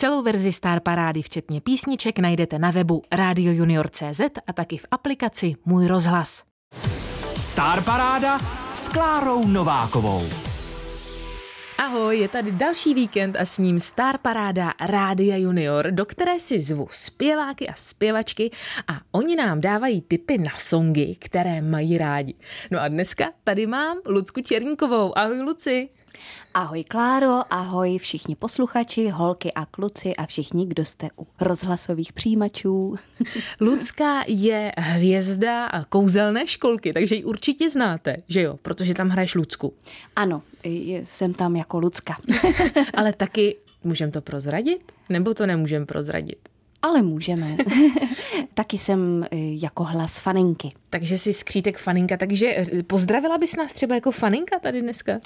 Celou verzi Star Parády, včetně písniček, najdete na webu radiojunior.cz a taky v aplikaci Můj rozhlas. Star Paráda s Klárou Novákovou. Ahoj, je tady další víkend a s ním Star Paráda Rádia Junior, do které si zvu zpěváky a zpěvačky a oni nám dávají tipy na songy, které mají rádi. No a dneska tady mám Lucku Černíkovou. Ahoj Luci. Ahoj Kláro, ahoj všichni posluchači, holky a kluci a všichni, kdo jste u rozhlasových přijímačů. Lucka je hvězda kouzelné školky, takže ji určitě znáte, že jo? Protože tam hraješ Lucku. Ano, jsem tam jako Lucka. Ale taky můžem to prozradit? Nebo to nemůžem prozradit? Ale můžeme. Taky jsem e, jako hlas faninky. Takže jsi skřítek faninka, takže e, pozdravila bys nás třeba jako faninka tady dneska?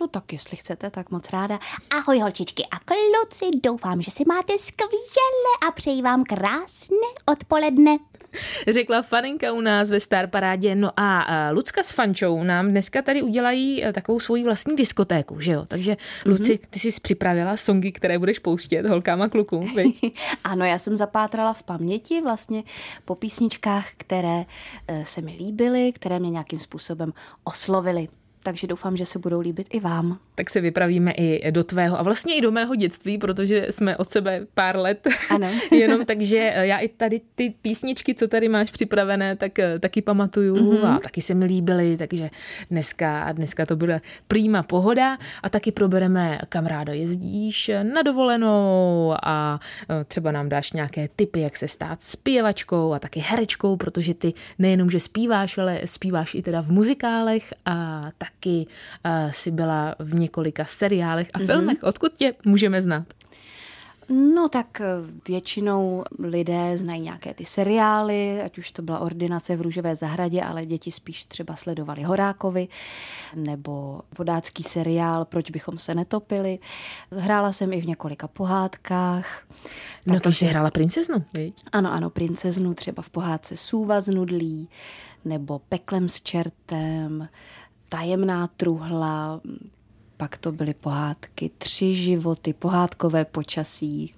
No tak jestli chcete, tak moc ráda. Ahoj holčičky a kluci, doufám, že si máte skvěle a přeji vám krásné odpoledne. Řekla faninka u nás ve Star Parádě. No a Lucka s Fančou nám dneska tady udělají e, takovou svoji vlastní diskotéku, že jo? Takže mm-hmm. Luci, ty jsi připravila songy, které budeš pouštět holkám a klukům, viď? ano, já jsem zapátrala v paměti vlastně po písničkách, které e, se mi líbily, které mě nějakým způsobem oslovily takže doufám, že se budou líbit i vám. Tak se vypravíme i do tvého a vlastně i do mého dětství, protože jsme od sebe pár let. Ano. Jenom takže eh, já i tady ty písničky, co tady máš připravené, tak eh, taky pamatuju mm-hmm. a taky se mi líbily, takže dneska, dneska to bude prýma pohoda a taky probereme, kam ráda jezdíš na dovolenou a eh, třeba nám dáš nějaké tipy, jak se stát zpěvačkou a taky herečkou, protože ty nejenom, že zpíváš, ale zpíváš i teda v muzikálech a tak taky uh, si byla v několika seriálech a mm-hmm. filmech. Odkud tě můžeme znát? No tak eh, většinou lidé znají nějaké ty seriály, ať už to byla ordinace v Růžové zahradě, ale děti spíš třeba sledovali Horákovi, nebo vodácký seriál Proč bychom se netopili. Hrála jsem i v několika pohádkách. No tam si hrála princeznu, viď? Ano, ano, princeznu, třeba v pohádce Sůva z nudlí, nebo Peklem s čertem, tajemná truhla, pak to byly pohádky Tři životy, pohádkové počasí,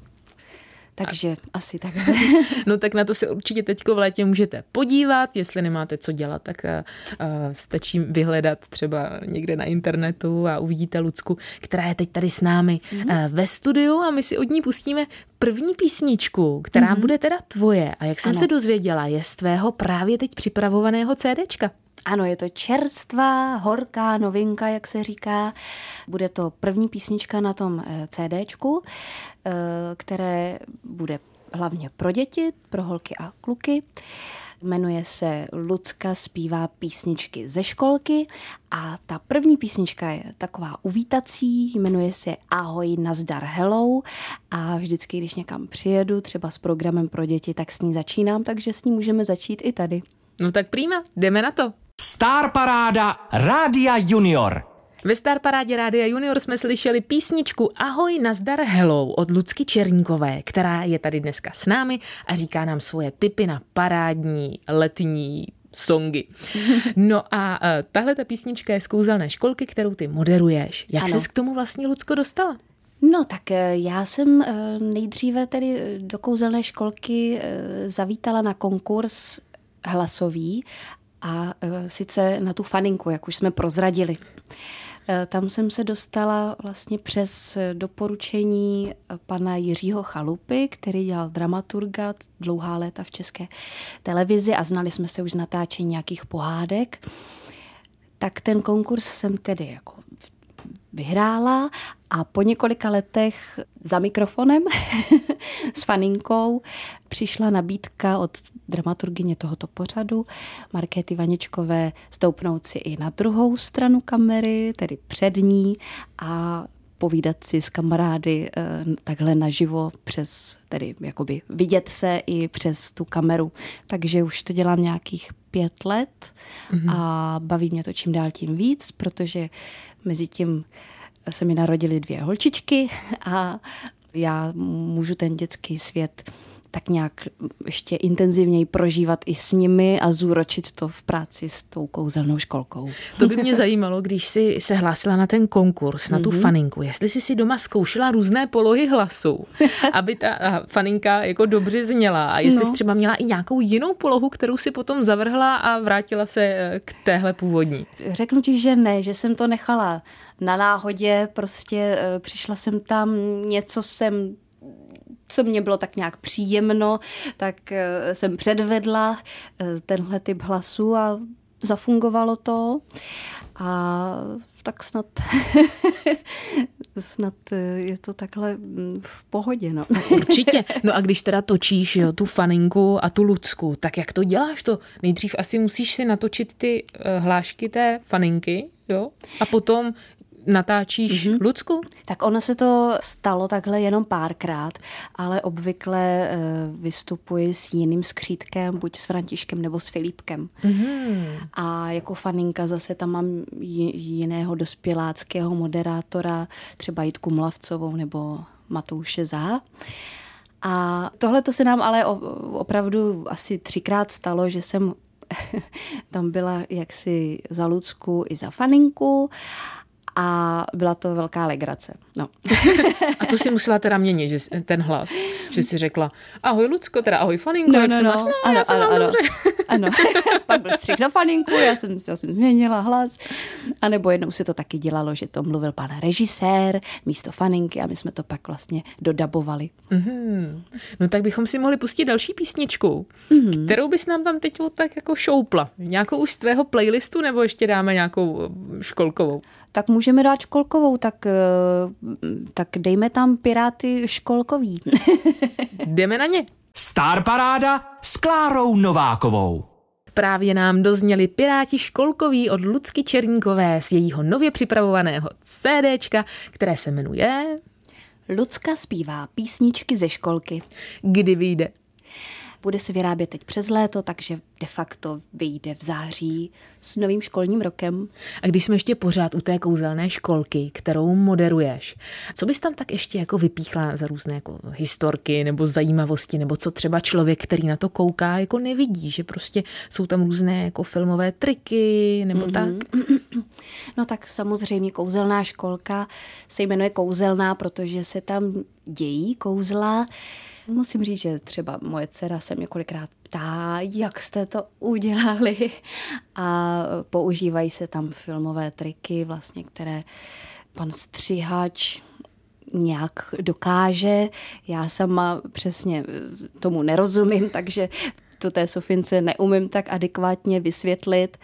takže a... asi tak. no tak na to se určitě teďko v létě můžete podívat, jestli nemáte co dělat, tak uh, stačí vyhledat třeba někde na internetu a uvidíte Lucku, která je teď tady s námi mm-hmm. uh, ve studiu a my si od ní pustíme první písničku, která mm-hmm. bude teda tvoje. A jak jsem ano. se dozvěděla, je z tvého právě teď připravovaného CDčka. Ano, je to čerstvá, horká novinka, jak se říká. Bude to první písnička na tom eh, CDčku, eh, které bude hlavně pro děti, pro holky a kluky. Jmenuje se Lucka zpívá písničky ze školky a ta první písnička je taková uvítací, jmenuje se Ahoj, nazdar, hello a vždycky, když někam přijedu, třeba s programem pro děti, tak s ní začínám, takže s ní můžeme začít i tady. No tak prýma, jdeme na to. Star Paráda Rádia Junior. Ve Star Parádě Rádia Junior jsme slyšeli písničku Ahoj, nazdar, hello od Lucky Černíkové, která je tady dneska s námi a říká nám svoje tipy na parádní letní songy. No a uh, tahle ta písnička je z kouzelné školky, kterou ty moderuješ. Jak ses k tomu vlastně, Lucko, dostala? No tak e, já jsem e, nejdříve tedy do kouzelné školky zavítala na konkurs hlasový a e, sice na tu faninku, jak už jsme prozradili. E, tam jsem se dostala vlastně přes doporučení pana Jiřího Chalupy, který dělal dramaturga dlouhá léta v české televizi a znali jsme se už z natáčení nějakých pohádek. Tak ten konkurs jsem tedy jako vyhrála a po několika letech za mikrofonem s faninkou přišla nabídka od dramaturgyně tohoto pořadu, Markéty Vaničkové, stoupnout si i na druhou stranu kamery, tedy přední a povídat si s kamarády eh, takhle naživo přes, tedy jakoby vidět se i přes tu kameru. Takže už to dělám nějakých pět let mm-hmm. a baví mě to čím dál tím víc, protože mezi tím se mi narodily dvě holčičky a já můžu ten dětský svět tak nějak ještě intenzivněji prožívat i s nimi a zúročit to v práci s tou kouzelnou školkou. To by mě zajímalo, když jsi se hlásila na ten konkurs, na tu mm-hmm. faninku, jestli jsi si doma zkoušela různé polohy hlasu, aby ta faninka jako dobře zněla a jestli no. jsi třeba měla i nějakou jinou polohu, kterou si potom zavrhla a vrátila se eh, k téhle původní. Řeknu ti, že ne, že jsem to nechala na náhodě, prostě eh, přišla jsem tam, něco jsem co mě bylo tak nějak příjemno, tak eh, jsem předvedla eh, tenhle typ hlasu a zafungovalo to. A tak snad, snad je to takhle mm, v pohodě. No. Určitě. No a když teda točíš jo, tu faninku a tu Lucku, tak jak to děláš to? Nejdřív asi musíš si natočit ty hlášky té faninky, jo? A potom natáčíš mm-hmm. Lucku? Tak ono se to stalo takhle jenom párkrát, ale obvykle uh, vystupuji s jiným skřítkem, buď s Františkem nebo s Filipkem. Mm-hmm. A jako faninka zase tam mám jiného dospěláckého moderátora, třeba Jitku Mlavcovou nebo Matouše Zá. A tohle to se nám ale opravdu asi třikrát stalo, že jsem tam byla jaksi za Lucku i za faninku a byla to velká legrace. No. a to si musela teda měnit, že ten hlas, že si řekla ahoj Lucko, teda ahoj Faninko, no, jak no, se no. máš? No, ano, ano, ano. ano. Pak byl střih na Faninku, já jsem, já jsem změnila hlas. A nebo jednou se to taky dělalo, že to mluvil pan režisér místo Faninky a my jsme to pak vlastně dodabovali. Mm-hmm. No tak bychom si mohli pustit další písničku, mm-hmm. kterou bys nám tam teď tak jako šoupla. Nějakou už z tvého playlistu nebo ještě dáme nějakou eh, školkovou? tak můžeme dát školkovou, tak, eh, tak dejme tam Piráty školkový. Jdeme na ně. Star Paráda s Klárou Novákovou. Právě nám dozněli Piráti školkoví od Lucky Černíkové z jejího nově připravovaného CDčka, které se jmenuje... Lucka zpívá písničky ze školky. Kdy vyjde? Bude se vyrábět teď přes léto, takže de facto vyjde v září s novým školním rokem. A když jsme ještě pořád u té kouzelné školky, kterou moderuješ, co bys tam tak ještě jako vypíchla za různé jako historky nebo zajímavosti, nebo co třeba člověk, který na to kouká, jako nevidí, že prostě jsou tam různé jako filmové triky nebo mm-hmm. tak? No tak samozřejmě kouzelná školka se jmenuje kouzelná, protože se tam dějí kouzla, Musím říct, že třeba moje dcera se několikrát ptá, jak jste to udělali a používají se tam filmové triky, vlastně, které pan střihač nějak dokáže. Já sama přesně tomu nerozumím, takže to té Sofince neumím tak adekvátně vysvětlit,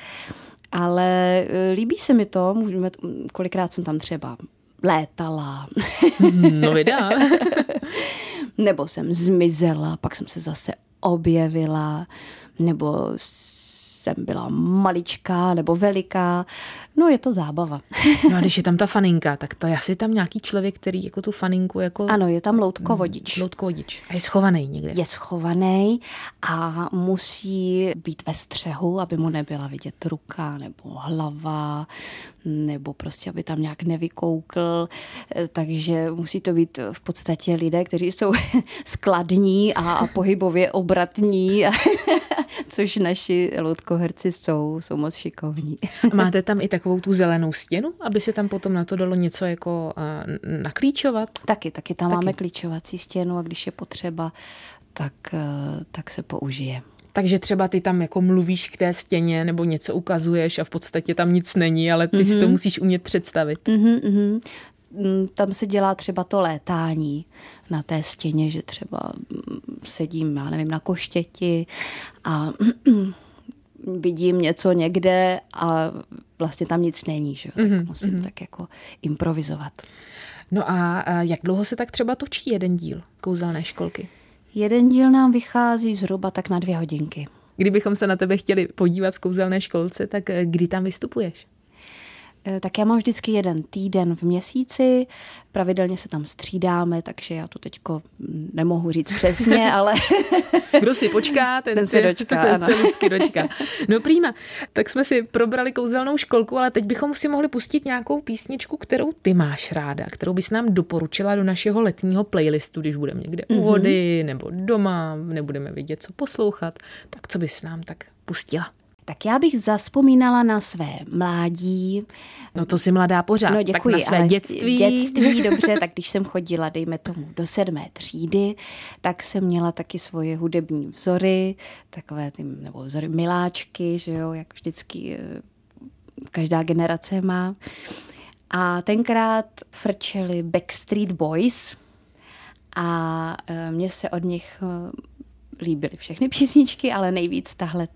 ale e, líbí se mi to, můžeme, kolikrát jsem tam třeba létala. No vydá. nebo jsem zmizela, pak jsem se zase objevila, nebo jsem byla maličká nebo veliká. No je to zábava. No a když je tam ta faninka, tak to je asi tam nějaký člověk, který jako tu faninku jako... Ano, je tam loutkovodič. Mm, loutkovodič. A je schovaný někde. Je schovaný a musí být ve střehu, aby mu nebyla vidět ruka nebo hlava, nebo prostě, aby tam nějak nevykoukl. Takže musí to být v podstatě lidé, kteří jsou skladní a, a pohybově obratní, což naši loutkoherci jsou, jsou moc šikovní. Máte tam i takovou tu zelenou stěnu, aby se tam potom na to dalo něco jako uh, naklíčovat? Taky, taky tam taky. máme klíčovací stěnu a když je potřeba, tak, uh, tak se použije. Takže třeba ty tam jako mluvíš k té stěně nebo něco ukazuješ a v podstatě tam nic není, ale ty mm-hmm. si to mhm. musíš umět představit. Mm-hmm, Tam se dělá třeba to létání na té stěně, že třeba mm, sedím, já nevím, na koštěti a vidím něco někde a vlastně tam nic není, že? tak mm-hmm. musím mm-hmm. tak jako improvizovat. No a jak dlouho se tak třeba točí jeden díl kouzelné školky? Jeden díl nám vychází zhruba tak na dvě hodinky. Kdybychom se na tebe chtěli podívat v kouzelné školce, tak eh, kdy tam vystupuješ? Eh, tak já mám vždycky jeden týden v měsíci, pravidelně se tam střídáme, takže já to teďko nemohu říct přesně, ale... Kdo si počká, ten, ten se dočká. Ten se vždycky dočká. No prýma, tak jsme si probrali kouzelnou školku, ale teď bychom si mohli pustit nějakou písničku, kterou ty máš ráda, kterou bys nám doporučila do našeho letního playlistu, když budeme někde u mhm. vody nebo doma, nebudeme vědět, co poslouchat, tak co bys nám tak pustila? Tak já bych zaspomínala na své mládí. No to si mladá pořád. No děkuji, tak na své ale dětství. Dětství, dobře, tak když jsem chodila, dejme tomu, do sedmé třídy, tak jsem měla taky svoje hudební vzory, takové ty, nebo vzory miláčky, že jo, jak vždycky eh, každá generace má. A tenkrát frčeli Backstreet Boys a eh, mě se od nich eh, líbily všechny písničky, ale nejvíc tahle,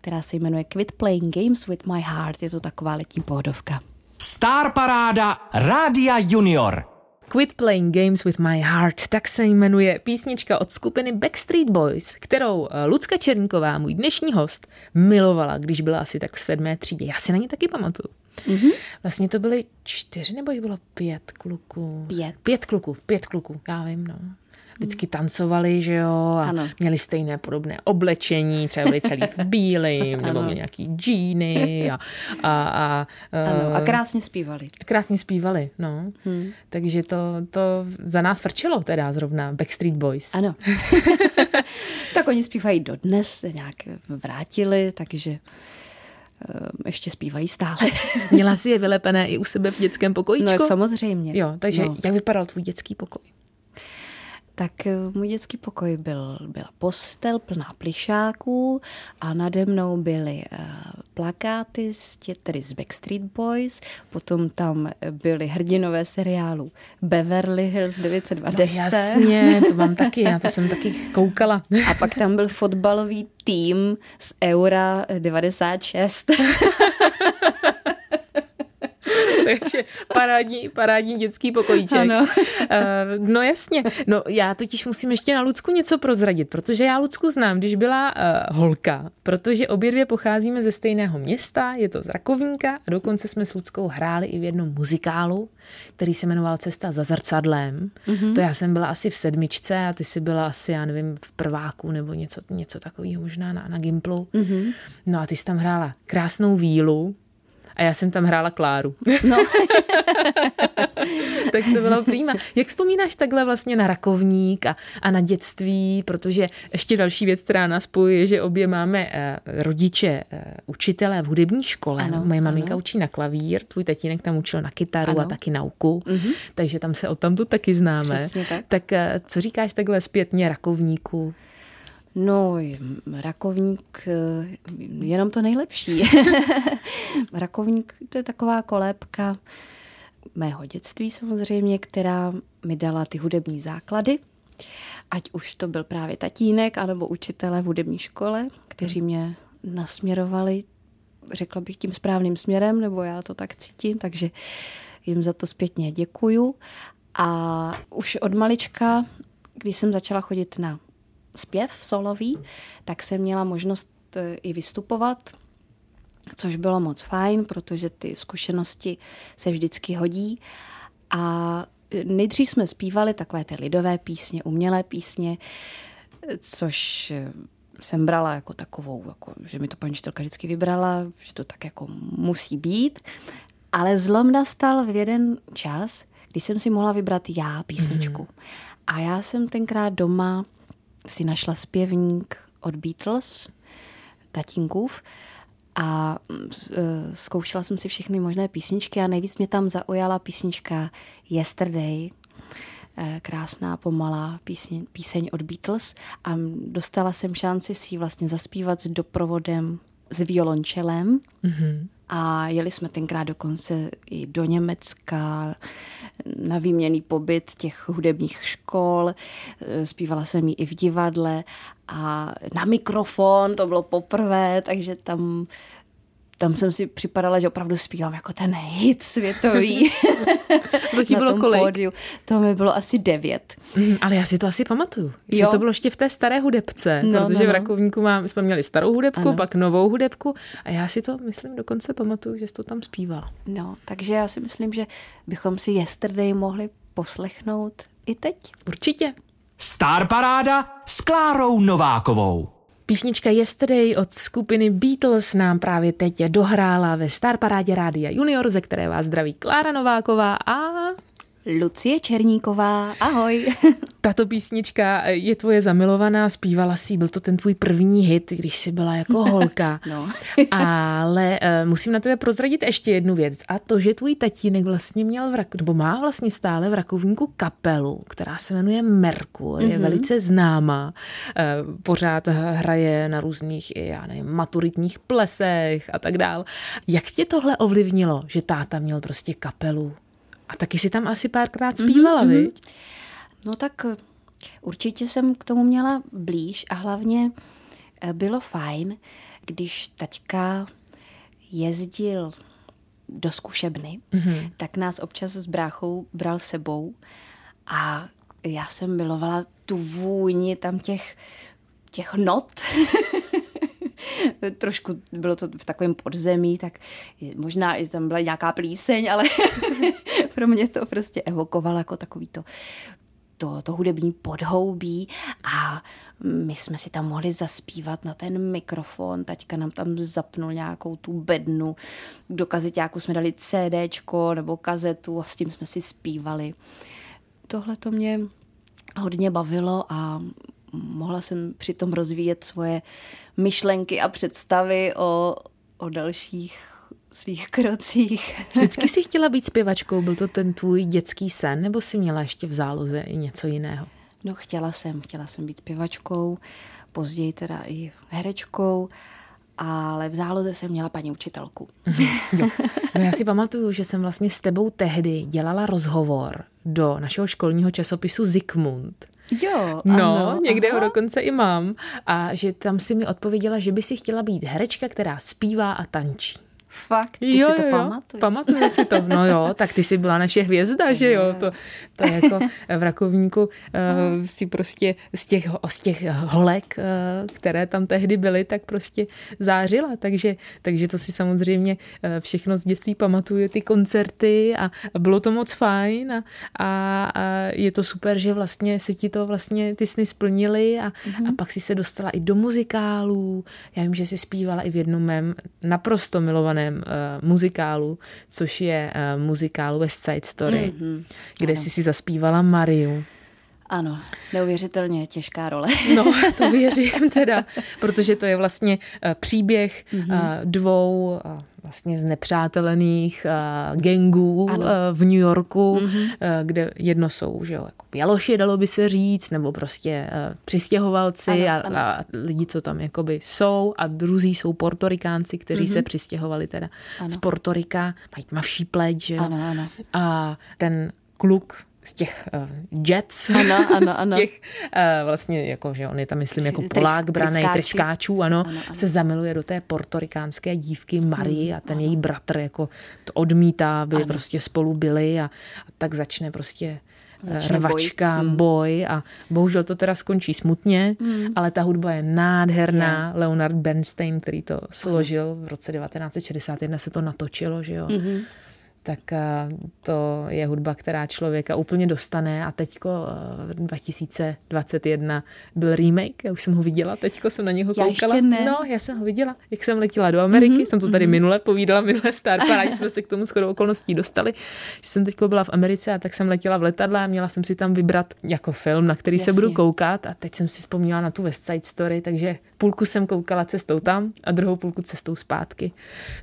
která se jmenuje Quit Playing Games with My Heart. Je to taková letní pohodovka. Star Paráda Rádia Junior. Quit Playing Games with My Heart, tak se jmenuje písnička od skupiny Backstreet Boys, kterou eh, Lucka Černková, můj dnešní host, milovala, když byla asi tak v sedmé třídě. Já si na ně taky pamatuju. Mm-hmm. Vlastně to byly čtyři nebo jich bylo pět kluků? Pět. Pět kluků, pět kluků, já vím, no vždycky tancovali, že jo, a ano. měli stejné podobné oblečení, třeba byli celý v bílým, nebo měli nějaký džíny a, a, a, ano, a krásně zpívali. Krásně zpívali, no. Hmm. Takže to, to za nás frčelo teda zrovna Backstreet Boys. Ano. tak oni zpívají dodnes, se nějak vrátili, takže eh, ještě zpívají stále. Měla si je vylepené i u sebe v dětském pokojíčku? No samozřejmě. Jo, takže no. jak vypadal tvůj dětský pokoj? Tak eh, můj dětský pokoj byl, byla postel plná plišáků a nade mnou byly uh, plakáty z, tě, tedy z Backstreet Boys, potom tam byly hrdinové seriálu Beverly Hills 920. No jasně, to mám taky, já to jsem taky koukala. A pak tam byl fotbalový tým z Eura 96. takže parádní, parádní dětský pokojíček. Ano. Uh, no jasně. No já totiž musím ještě na Lucku něco prozradit, protože já Lucku znám, když byla uh, holka, protože obě dvě pocházíme ze stejného města, je to z Rakovníka a dokonce jsme s Luckou hráli i v jednom muzikálu, který se jmenoval Cesta za zrcadlem. Mm-hmm. To já jsem byla asi v sedmičce a ty jsi byla asi, já nevím, v prváku nebo něco, něco takového možná na, na Gimplu. Mm-hmm. No a ty jsi tam hrála krásnou vílu, a já jsem tam hrála Kláru. No. tak to bylo prýma. Jak vzpomínáš takhle vlastně na rakovník a, a na dětství, protože ještě další věc, která nás spojuje, je, že obě máme uh, rodiče uh, učitelé v hudební škole. Ano, Moje maminka ano. učí na klavír, tvůj tatínek tam učil na kytaru ano. a taky nauku, uh-huh. takže tam se o tamto taky známe. Přesně tak. tak uh, co říkáš takhle zpětně rakovníku? No, rakovník, eh, jenom to nejlepší. rakovník to je taková kolébka mého dětství samozřejmě, která mi dala ty hudební základy. Ať už to byl právě tatínek, anebo učitelé v hudební škole, kteří mě nasměrovali, řekla bych tím správným směrem, nebo já to tak cítím, takže jim za to zpětně děkuju. A už od malička, když jsem začala chodit na zpěv solový, tak jsem měla možnost e, i vystupovat, což bylo moc fajn, protože ty zkušenosti se vždycky hodí. A nejdřív jsme zpívali takové ty lidové písně, umělé písně, což e, jsem brala jako takovou, jako, že mi to paní učitelka vždycky vybrala, že to tak jako musí být. Ale zlom nastal v jeden čas, kdy jsem si mohla vybrat já písničku. Mm-hmm. A já jsem tenkrát doma si našla zpěvník od Beatles, tatínkův, a uh, zkoušela jsem si všechny možné písničky a nejvíc mě tam zaujala písnička Yesterday, uh, krásná, pomalá píseň, píseň od Beatles a dostala jsem šanci si ji vlastně zaspívat s doprovodem s violončelem. Mm-hmm. A jeli jsme tenkrát dokonce i do Německa na výměný pobyt těch hudebních škol. Zpívala jsem ji i v divadle a na mikrofon, to bylo poprvé, takže tam tam jsem si připadala, že opravdu zpívám jako ten hit světový. to ti bylo kolik? Pódiu. To mi bylo asi devět. Mm, ale já si to asi pamatuju. Jo. Že to bylo ještě v té staré hudebce, no, protože no, no. v Rakovníku mám, jsme měli starou hudebku, ano. pak novou hudebku a já si to, myslím, dokonce pamatuju, že jsi to tam zpívala. No, takže já si myslím, že bychom si Yesterday mohli poslechnout i teď. Určitě. Star Paráda s Klárou Novákovou. Písnička Yesterday od skupiny Beatles nám právě teď dohrála ve Star Parádě Rádia Junior, ze které vás zdraví Klára Nováková a Lucie Černíková, ahoj. Tato písnička je tvoje zamilovaná, zpívala si, byl to ten tvůj první hit, když jsi byla jako holka. no. Ale uh, musím na tebe prozradit ještě jednu věc a to, že tvůj tatínek vlastně měl v Raku, nebo má vlastně stále v Rakovníku kapelu, která se jmenuje Merkur, je mm-hmm. velice známá, uh, pořád hraje na různých, já nevím, maturitních plesech a tak dál. Jak tě tohle ovlivnilo, že táta měl prostě kapelu? A taky si tam asi párkrát zpívala, mm-hmm. viď? No tak eh, určitě jsem k tomu měla blíž a hlavně eh, bylo fajn, když taťka jezdil do zkušebny, mm-hmm. tak nás občas s bráchou bral sebou a já jsem milovala tu vůni tam těch, těch not. Trošku bylo to v takovém podzemí, tak možná i tam byla nějaká plíseň, ale pro mě to prostě evokovalo jako takový to to, to hudební podhoubí a my jsme si tam mohli zaspívat na ten mikrofon, taťka nám tam zapnul nějakou tu bednu, do kazeťáku jsme dali CDčko nebo kazetu a s tím jsme si zpívali. Tohle to mě hodně bavilo a mohla jsem přitom rozvíjet svoje myšlenky a představy o, o dalších svých krocích. Vždycky jsi chtěla být zpěvačkou, byl to ten tvůj dětský sen, nebo jsi měla ještě v záloze i něco jiného? No chtěla jsem, chtěla jsem být zpěvačkou, později teda i herečkou, ale v záloze jsem měla paní učitelku. no. no já si pamatuju, že jsem vlastně s tebou tehdy dělala rozhovor do našeho školního časopisu Zikmund. Jo, No, ano, někde aha. ho dokonce i mám. A že tam si mi odpověděla, že by si chtěla být herečka, která zpívá a tančí. Fakt? Ty jo, si to jo, pamatuješ? Pamatuju si to. No jo, tak ty jsi byla naše hvězda, že jo? To, to jako v Rakovníku uh, si prostě z těch, z těch holek, uh, které tam tehdy byly, tak prostě zářila. Takže, takže to si samozřejmě uh, všechno z dětství pamatuju, ty koncerty a, a bylo to moc fajn a, a, a je to super, že vlastně se ti to vlastně ty sny splnily a, mm-hmm. a pak si se dostala i do muzikálů. Já vím, že jsi zpívala i v jednom mém naprosto milovaném uh, muzikálu, což je uh, muzikál West Side Story, mm-hmm. kde ano. jsi si zaspívala Mariu. Ano, neuvěřitelně těžká role. No, to věřím teda, protože to je vlastně uh, příběh mm-hmm. dvou uh, vlastně z nepřátelených uh, gangů uh, v New Yorku, mm-hmm. kde jedno jsou, že jo, jako běloši, dalo by se říct, nebo prostě přistěhovalci ano, a, ano. a lidi, co tam jakoby jsou a druzí jsou portorikánci, kteří mm-hmm. se přistěhovali teda ano. z Portorika, mají tmavší pleť, že jo. Ano, ano. A ten kluk z těch uh, jets, ano, ano, ano. z těch uh, vlastně, jako, že on je tam, myslím, jako Polák, branej, tryskáčů, ano, ano, ano, se zamiluje do té portorikánské dívky Marie hmm, a ten ano. její bratr jako to odmítá, aby ano. prostě spolu byli a, a tak začne prostě eh, Začne rvačka, boj. Hmm. boj a bohužel to teda skončí smutně, hmm. ale ta hudba je nádherná. Je. Leonard Bernstein, který to složil v roce 1961, se to natočilo, že jo. Hmm tak eh, to je hudba, která člověka úplně dostane a teďko 2021 eh, byl remake, já už jsem ho viděla, teďko jsem na něho koukala. Já ještě ne. No, já jsem ho viděla, jak jsem letěla do Ameriky, mm-hmm, jsem to tady mm-hmm. minule povídala, minule Star Parade, jsme se k tomu shodou okolností dostali, že jsem teďko byla v Americe a tak jsem letěla v letadle a měla jsem si tam vybrat jako film, na který Jasně. se budu koukat a teď jsem si vzpomněla na tu West Side Story, takže půlku jsem koukala cestou tam a druhou půlku cestou zpátky.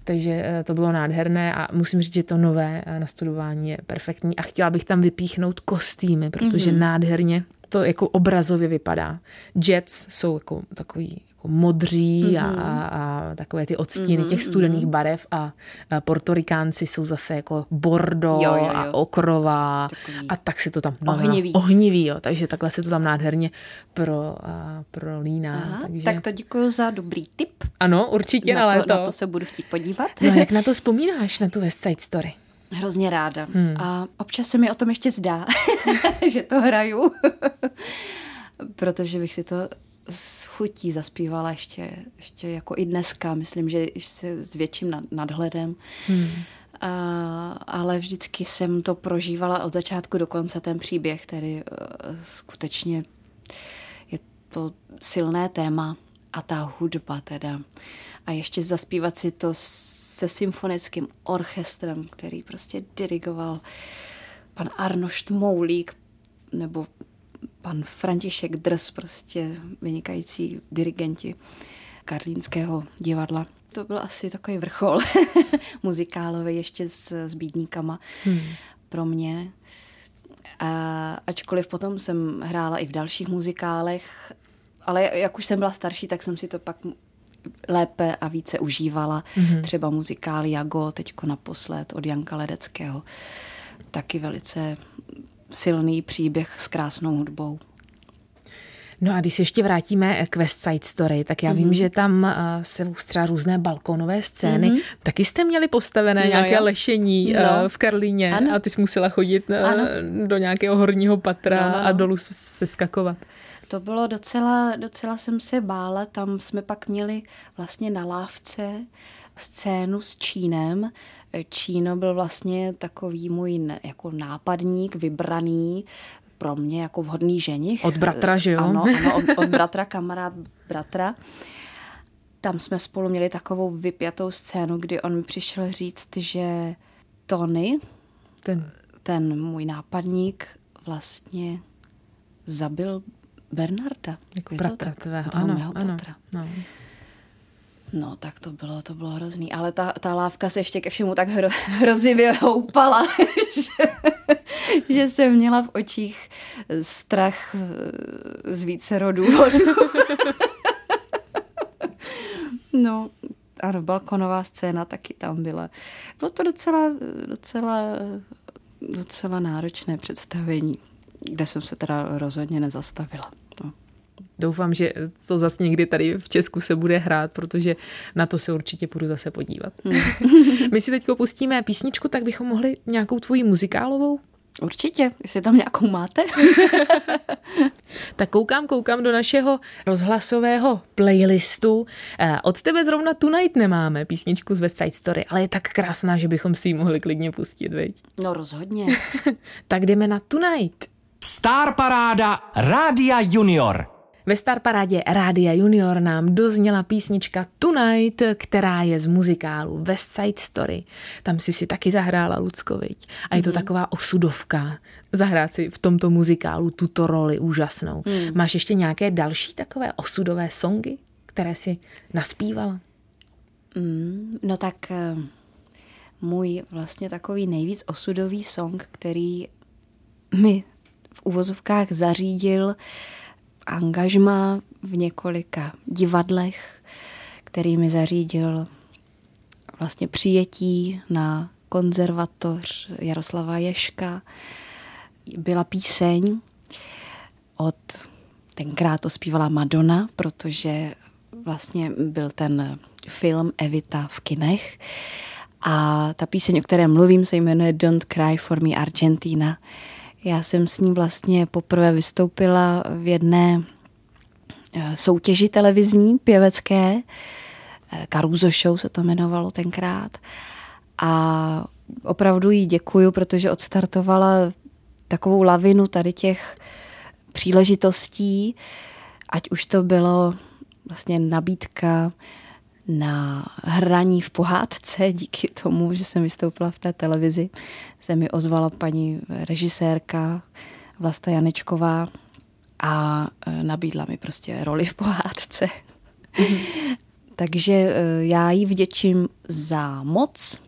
Takže eh, to bylo nádherné a musím říct, že to nové eh, nastudování je perfektní a chtěla bych tam vypíchnout kostýmy, protože mm-hmm. nádherně to jako obrazově vypadá. Jets jsou jako takový jako modří mm-hmm. a, a takové ty odstíny mm-hmm. těch studených barev a, a portorikánci jsou zase jako bordo jo, jo, jo. a okrová Takový. a tak si to tam ohnivý. ohnivý jo, takže takhle se to tam nádherně pro, a, prolíná. Aha, takže... Tak to děkuji za dobrý tip. Ano, určitě na, na léto. To, na to se budu chtít podívat. No jak na to vzpomínáš, na tu West Side Story? Hrozně ráda. Hmm. A občas se mi o tom ještě zdá, že to hraju, protože bych si to s chutí zaspívala ještě, ještě jako i dneska. Myslím, že se s větším nadhledem. Hmm. A, ale vždycky jsem to prožívala od začátku do konce, ten příběh, který uh, skutečně je to silné téma a ta hudba teda. A ještě zaspívat si to se symfonickým orchestrem, který prostě dirigoval pan Arnošt Moulík, nebo pan František Drs, prostě vynikající dirigenti Karlínského divadla. To byl asi takový vrchol muzikálový ještě s, s bídníkama hmm. pro mě. A, ačkoliv potom jsem hrála i v dalších muzikálech, ale jak už jsem byla starší, tak jsem si to pak lépe a více užívala. Mm-hmm. Třeba muzikál Jago, teďko naposled od Janka Ledeckého. Taky velice silný příběh s krásnou hudbou. No a když se ještě vrátíme k West Side Story, tak já mm-hmm. vím, mhm. že tam uh, se třeba různé balkonové scény. Mm-hmm. Taky jste měli postavené no, nějaké jo. lešení no. uh, v Karlíně ano. a ty jsi musela chodit uh, do nějakého horního patra no, no, no. a dolů se skakovat. To bylo docela, docela jsem se bála, tam jsme pak měli vlastně na lávce scénu s Čínem. Číno byl vlastně takový můj jako nápadník, vybraný, pro mě jako vhodný ženich. Od bratra, že jo? Ano, ano od, od bratra, kamarád bratra. Tam jsme spolu měli takovou vypjatou scénu, kdy on mi přišel říct, že Tony, ten, ten můj nápadník, vlastně zabil Bernarda. Jako bratra tvého, ano, mého ano, bratra. No. No, tak to bylo, to bylo hrozný. Ale ta, ta lávka se ještě ke všemu tak hro, hrozivě houpala, že, že jsem měla v očích strach eh, z více rodů. no, ano, balkonová scéna taky tam byla. Bylo to docela, docela, docela náročné představení, kde jsem se teda rozhodně nezastavila. Doufám, že to zase někdy tady v Česku se bude hrát, protože na to se určitě půjdu zase podívat. Hmm. My si teď pustíme písničku, tak bychom mohli nějakou tvoji muzikálovou Určitě, jestli tam nějakou máte. tak koukám, koukám do našeho rozhlasového playlistu. Eh, od tebe zrovna Tonight nemáme písničku z West Side Story, ale je tak krásná, že bychom si ji mohli klidně pustit, veď? No rozhodně. tak jdeme na Tonight. Star Paráda Rádia Junior. Ve Star Parádě Rádia Junior nám dozněla písnička Tonight, která je z muzikálu West Side Story. Tam si si taky zahrála Luckovič. A je to mm. taková osudovka. Zahrát si v tomto muzikálu tuto roli úžasnou. Mm. Máš ještě nějaké další takové osudové songy, které si naspívala? Mm, no tak eh, můj vlastně takový nejvíc osudový song, který mi v uvozovkách zařídil angažma v několika divadlech, který mi zařídil vlastně přijetí na konzervatoř Jaroslava Ješka. Byla píseň od, tenkrát to zpívala Madonna, protože vlastně byl ten film Evita v kinech. A ta píseň, o které mluvím, se jmenuje Don't Cry for Me Argentina. Já jsem s ní vlastně poprvé vystoupila v jedné eh, soutěži televizní, pěvecké, eh, Caruso Show se to jmenovalo tenkrát. A opravdu jí děkuju, protože odstartovala takovou lavinu tady těch příležitostí, ať už to bylo vlastně nabídka na hraní v pohádce díky tomu, že jsem vystoupila v té televizi. Se mi ozvala paní režisérka Vlasta Janečková a e, nabídla mi prostě roli v pohádce. Takže e, já jí vděčím za moc.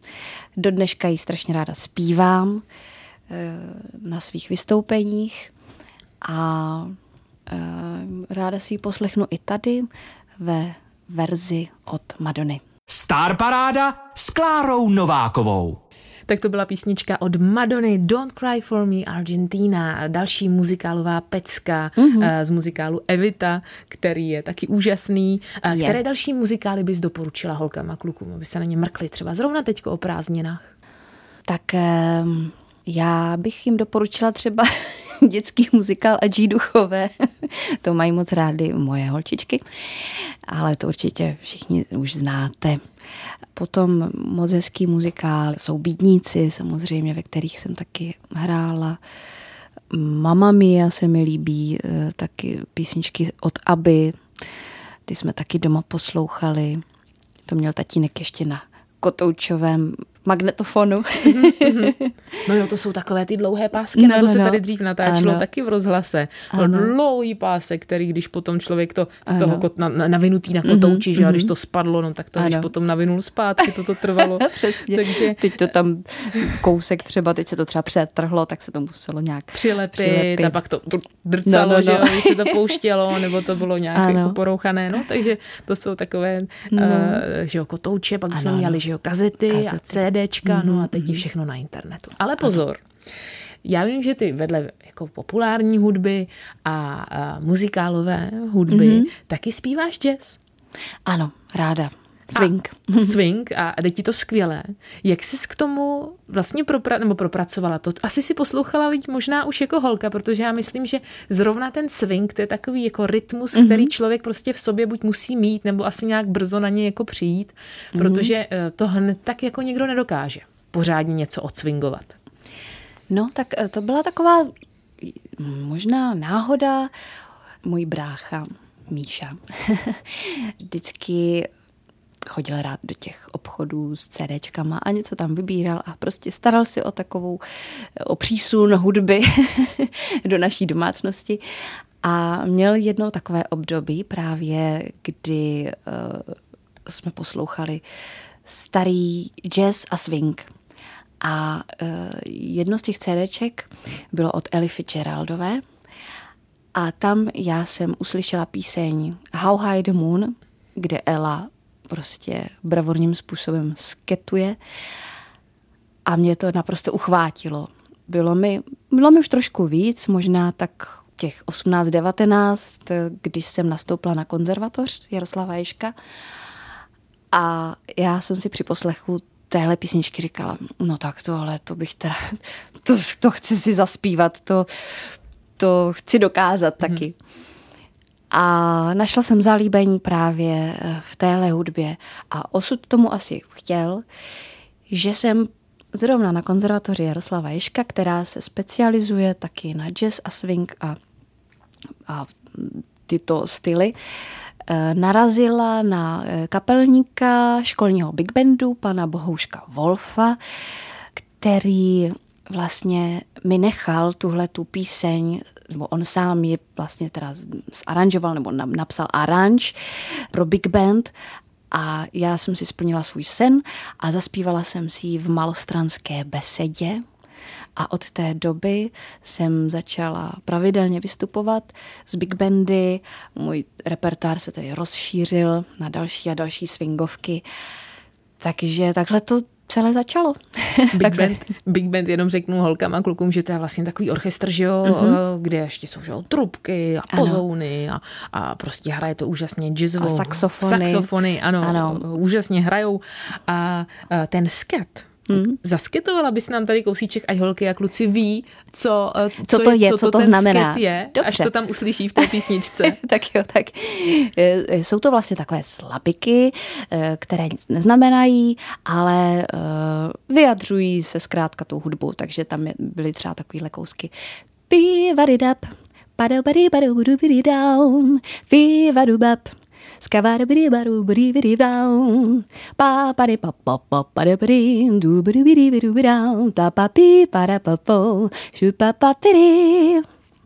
Do dneška ji strašně ráda zpívám e, na svých vystoupeních a ráda si ji poslechnu i tady ve verzi od Madony. Star Paráda s Klárou Novákovou. Tak to byla písnička od Madony Don't Cry For Me Argentina, další muzikálová pecka mm-hmm. z muzikálu Evita, který je taky úžasný. Je. Které další muzikály bys doporučila holkám a klukům, aby se na ně mrkli třeba zrovna teďko o prázdninách? Tak um já bych jim doporučila třeba dětský muzikál G. Duchové. to mají moc rády moje holčičky, ale to určitě všichni už znáte. Potom moc hezký muzikál jsou Bídníci, samozřejmě, ve kterých jsem taky hrála. Mama Mia se mi líbí, eh, taky písničky od Aby, ty jsme taky doma poslouchali. To měl tatínek ještě na kotoučovém magnetofonu. no jo, to jsou takové ty dlouhé pásky, no, na to no, se no. tady dřív natáčelo ano. taky v rozhlase. Ano. Dlouhý pásek, který když potom člověk to z ano. toho kot, na, navinutý na kotouči, mm-hmm. že a když mhm. to spadlo, no tak to ano. když potom navinul zpátky, to to trvalo. Přesně. Takže... Teď to tam kousek třeba, teď se to třeba přetrhlo, tak se to muselo nějak přilepit, přilepit. a pak to drcalo, no, no, no. že jo, když se to pouštělo, nebo to bylo nějak jako porouchané, no, takže to jsou takové, no. uh, že jo, kotouče, pak ano, jsme měli, že jo, kazety, kazety. a CD CDčka, mm-hmm. no a teď je mhm. všechno na internetu. Ale pozor, já vím, že ty vedle jako populární hudby a, a muzikálové hudby mm-hmm. taky zpíváš jazz. Ano, ráda. Swing. A, swing a jde ti to skvěle. Jak jsi k tomu vlastně propra- nebo propracovala? To asi si poslouchala možná už jako holka, protože já myslím, že zrovna ten swing, to je takový jako rytmus, mm-hmm. který člověk prostě v sobě buď musí mít, nebo asi nějak brzo na něj jako přijít, mm-hmm. protože eh, to hned tak jako někdo nedokáže pořádně něco odswingovat. No, tak eh, to byla taková možná náhoda. Můj brácha Míša vždycky chodil rád do těch obchodů s CDčkama a něco tam vybíral a prostě staral si o takovou, o přísun hudby do naší domácnosti. A měl jedno takové období právě, kdy uh, jsme poslouchali starý jazz a swing. A uh, jedno z těch CDček bylo od Ellie Fitzgeraldové a tam já jsem uslyšela píseň How High the Moon, kde Ella prostě bravorním způsobem sketuje a mě to naprosto uchvátilo. Bylo mi, bylo mi už trošku víc, možná tak těch 18-19, když jsem nastoupila na konzervatoř Jaroslava Ješka a já jsem si při poslechu téhle písničky říkala, no tak tohle, to bych teda, to, to chci si zaspívat, to, to chci dokázat mm-hmm. taky. A našla jsem zalíbení právě eh, v téhle hudbě. A osud tomu asi chtěl, že jsem zrovna na konzervatoři Jaroslava Ješka, která se specializuje taky na jazz a swing a, a tyto styly, eh, narazila na eh, kapelníka školního big bandu, pana Bohouška Wolfa, který vlastně mi nechal tuhle tu píseň, nebo on sám je vlastně teda zaranžoval nebo napsal aranž pro big band a já jsem si splnila svůj sen a zaspívala jsem si ji v malostranské besedě. A od té doby jsem začala pravidelně vystupovat z big bandy. Můj repertoár se tedy rozšířil na další a další swingovky. Takže takhle to celé začalo. Big, band, big band, jenom řeknu holkám a klukům, že to je vlastně takový orchestr, že jo, mm-hmm. kde ještě jsou že jo, trubky a pozouny a, a prostě hraje to úžasně jazzovou. A saxofony. Saxofony, ano, ano. úžasně hrajou. A, a ten sket, Hmm. Zasketovala bys nám tady kousíček, ať holky a kluci ví, co, eh, co, co to je, co, co to, to znamená. je, Dobře. až to tam uslyší v té písničce. tak jo, tak eh, jsou to vlastně takové slabiky, eh, které nic neznamenají, ale vyjadřují se zkrátka tou hudbou, takže tam byly třeba takovýhle kousky.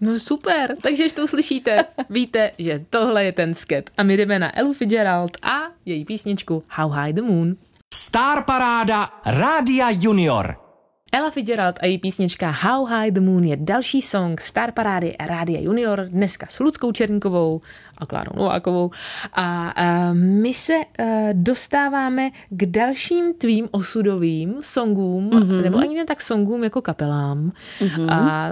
No super, takže když to uslyšíte, víte, že tohle je ten sket. A my jdeme na Elu Fitzgerald a její písničku How High the Moon. Star Paráda Rádia Junior. Ella Fitzgerald a její písnička How High the Moon je další song Star Parády Rádia Junior, dneska s Ludskou Černkovou a Klárou Novákovou. A, a my se a, dostáváme k dalším tvým osudovým songům, mm-hmm. nebo ani ne tak songům jako kapelám. Mm-hmm. A, a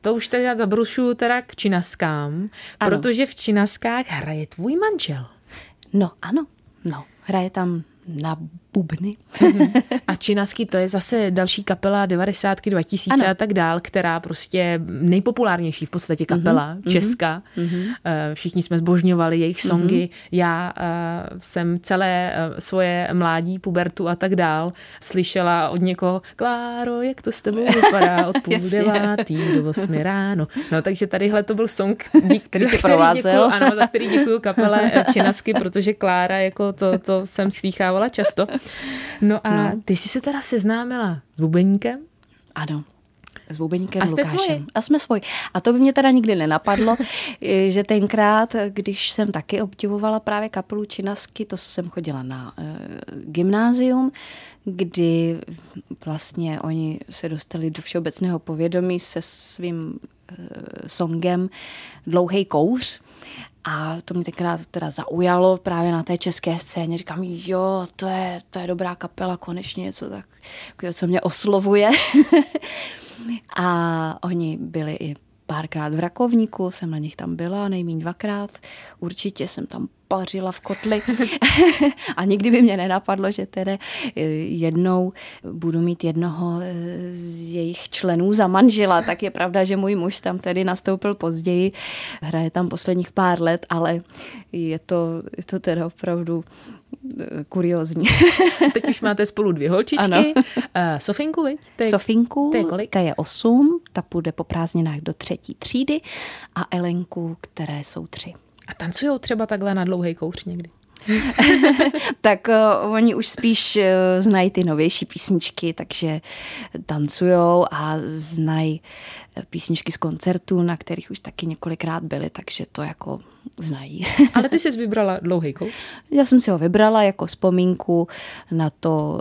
to už teda zabrušu teda k činaskám, ano. protože v činaskách hraje tvůj manžel. No ano, no, hraje tam na bubny. a Činasky to je zase další kapela 90. 2000 ano. a tak dál, která prostě nejpopulárnější v podstatě kapela uh-huh. česka. Uh-huh. Všichni jsme zbožňovali jejich songy. Uh-huh. Já uh, jsem celé uh, svoje mládí, pubertu a tak dál slyšela od někoho, Kláro, jak to s tebou vypadá od půl devátý do osmi ráno. No takže tadyhle to byl song, dík, který tě provázel. Ano, za který děkuju kapele Činasky, protože Klára, jako to, to jsem slýchávala často. No a no. ty jsi se teda seznámila s bubeníkem? Ano s Bubeníkem a Lukášem. Svoji. A jsme svoji. A to by mě teda nikdy nenapadlo, že tenkrát, když jsem taky obdivovala právě kapelu Činasky, to jsem chodila na uh, gymnázium, kdy vlastně oni se dostali do všeobecného povědomí se svým uh, songem Dlouhej kouř. A to mě tenkrát teda zaujalo právě na té české scéně. Říkám, jo, to je, to je dobrá kapela, konečně něco tak, co mě oslovuje. a oni byli i párkrát v Rakovníku, jsem na nich tam byla, nejméně dvakrát. Určitě jsem tam pařila v kotli a nikdy by mě nenapadlo, že tedy eh, jednou budu mít jednoho eh, z jejich členů za manžela. Tak je pravda, že můj muž tam tedy nastoupil později, hraje tam posledních pár let, ale je to, je to teda opravdu eh, kuriozní. Teď už máte spolu dvě holčičky. Ano. Uh, Sofinku, vy? Ty, Sofinku, je kolik? Ta je osm, ta půjde po prázdninách do třetí třídy a Elenku, které jsou tři. A tancují třeba takhle na dlouhý kouř někdy? tak uh, oni už spíš uh, znají ty novější písničky, takže tancujou a znají písničky z koncertů, na kterých už taky několikrát byly, takže to jako znají. Ale ty jsi vybrala dlouhý kouř? Já jsem si ho vybrala jako vzpomínku na to,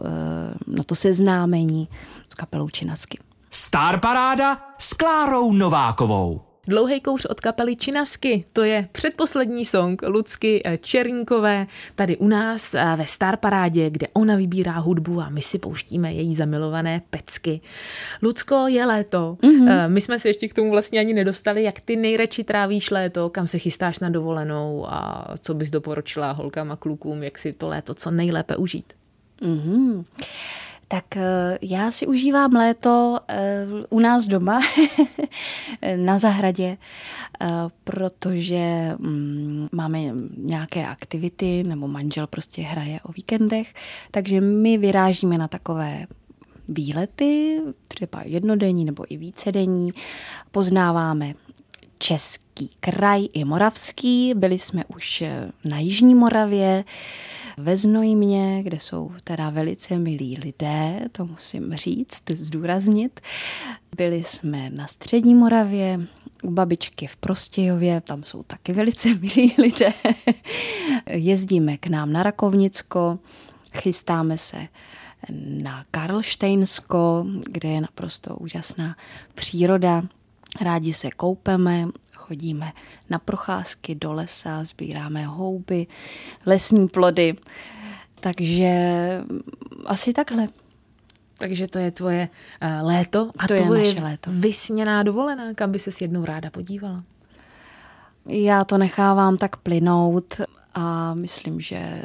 uh, na to seznámení s kapelou Činasky. Star Paráda s Klárou Novákovou. Dlouhý kouř od kapely Činasky, to je předposlední song Lucky Čerinkové tady u nás ve Star Parádě, kde ona vybírá hudbu a my si pouštíme její zamilované pecky. Lucko, je léto. Mm-hmm. My jsme se ještě k tomu vlastně ani nedostali, jak ty nejradši trávíš léto, kam se chystáš na dovolenou a co bys doporučila holkám a klukům, jak si to léto co nejlépe užít. Mm-hmm. Tak eh, já si užívám léto eh, u nás doma, na zahradě, eh, protože mm, máme nějaké aktivity, nebo manžel prostě hraje o víkendech, takže my vyrážíme na takové výlety, třeba jednodenní nebo i vícedenní, poznáváme český kraj i moravský. Byli jsme už na Jižní Moravě, ve Znojmě, kde jsou teda velice milí lidé, to musím říct, zdůraznit. Byli jsme na Střední Moravě, u babičky v Prostějově, tam jsou taky velice milí lidé. Jezdíme k nám na Rakovnicko, chystáme se na Karlštejnsko, kde je naprosto úžasná příroda. Rádi se koupeme, chodíme na procházky do lesa, sbíráme houby, lesní plody. Takže asi takhle. Takže to je tvoje uh, léto a to je naše léto. vysněná dovolená, kam by se jednou ráda podívala. Já to nechávám tak plynout a myslím, že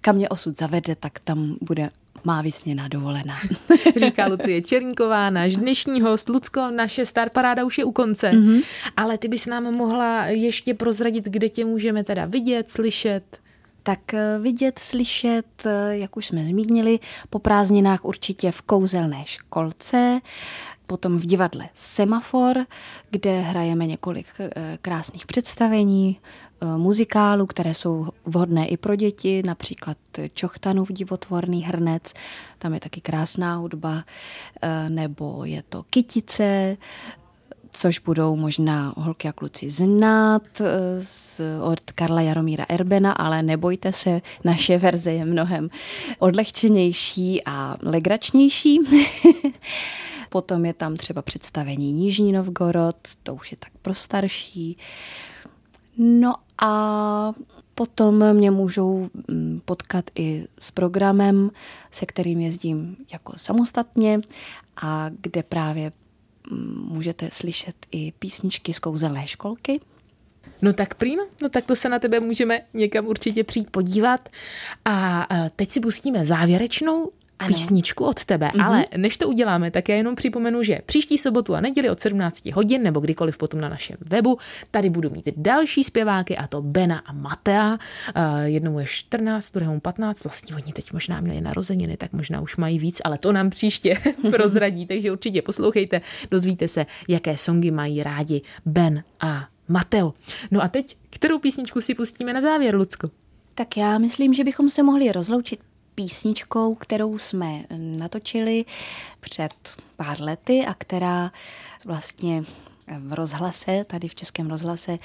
kam mě osud zavede, tak tam bude má vysněná dovolená. Říká Lucie Černková, náš dnešní host. Lucko, naše star paráda už je u konce, mm-hmm. ale ty bys nám mohla ještě prozradit, kde tě můžeme teda vidět, slyšet? Tak eh, vidět, slyšet, eh, jak už jsme zmínili, po prázdninách určitě v kouzelné školce, potom v divadle Semafor, kde hrajeme několik eh, krásných představení, Eh, muzikálů, které jsou vhodné i pro děti, například Čochtanův divotvorný hrnec, tam je taky krásná hudba, eh, nebo je to Kytice, což budou možná holky a kluci znát z, od Karla Jaromíra Erbena, ale nebojte se, naše verze je mnohem odlehčenější a legračnější. Potom je tam třeba představení Nižní Novgorod, to už je tak pro starší. No a potom mě můžou mm, potkat i s programem, se kterým jezdím jako samostatně a kde právě mm, můžete slyšet i písničky z kouzelné školky. No tak prýma, no tak to se na tebe můžeme někam určitě přijít podívat. A teď si pustíme závěrečnou ano. písničku od tebe. Mm-hmm. Ale než to uděláme, tak já jenom připomenu, že příští sobotu a neděli od 17 hodin nebo kdykoliv potom na našem webu, tady budu mít další zpěváky a to Bena a Matea. Uh, jednomu je 14, druhému 15, vlastně oni teď možná měli narozeniny, tak možná už mají víc, ale to nám příště prozradí, takže určitě poslouchejte, dozvíte se, jaké songy mají rádi Ben a Mateo. No a teď, kterou písničku si pustíme na závěr, Lucko? Tak já myslím, že bychom se mohli rozloučit písničkou, kterou jsme natočili před pár lety a která vlastně v rozhlase, tady v Českém rozhlase,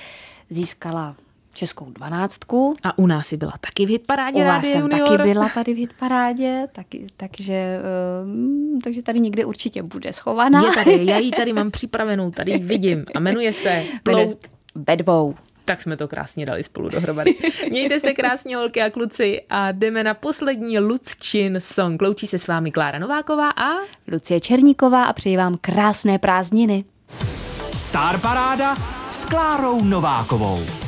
získala českou dvanáctku. A u nás si byla taky v hitparádě U vás jsem junior. taky byla tady v hitparádě, taky, takže, um, takže tady někde určitě bude schovaná. Je tady, já ji tady mám připravenou, tady vidím a jmenuje se Plout. Bedvou tak jsme to krásně dali spolu dohromady. Mějte se krásně, holky a kluci, a jdeme na poslední Lucčin song. Loučí se s vámi Klára Nováková a Lucie Černíková a přeji vám krásné prázdniny. Star Paráda s Klárou Novákovou.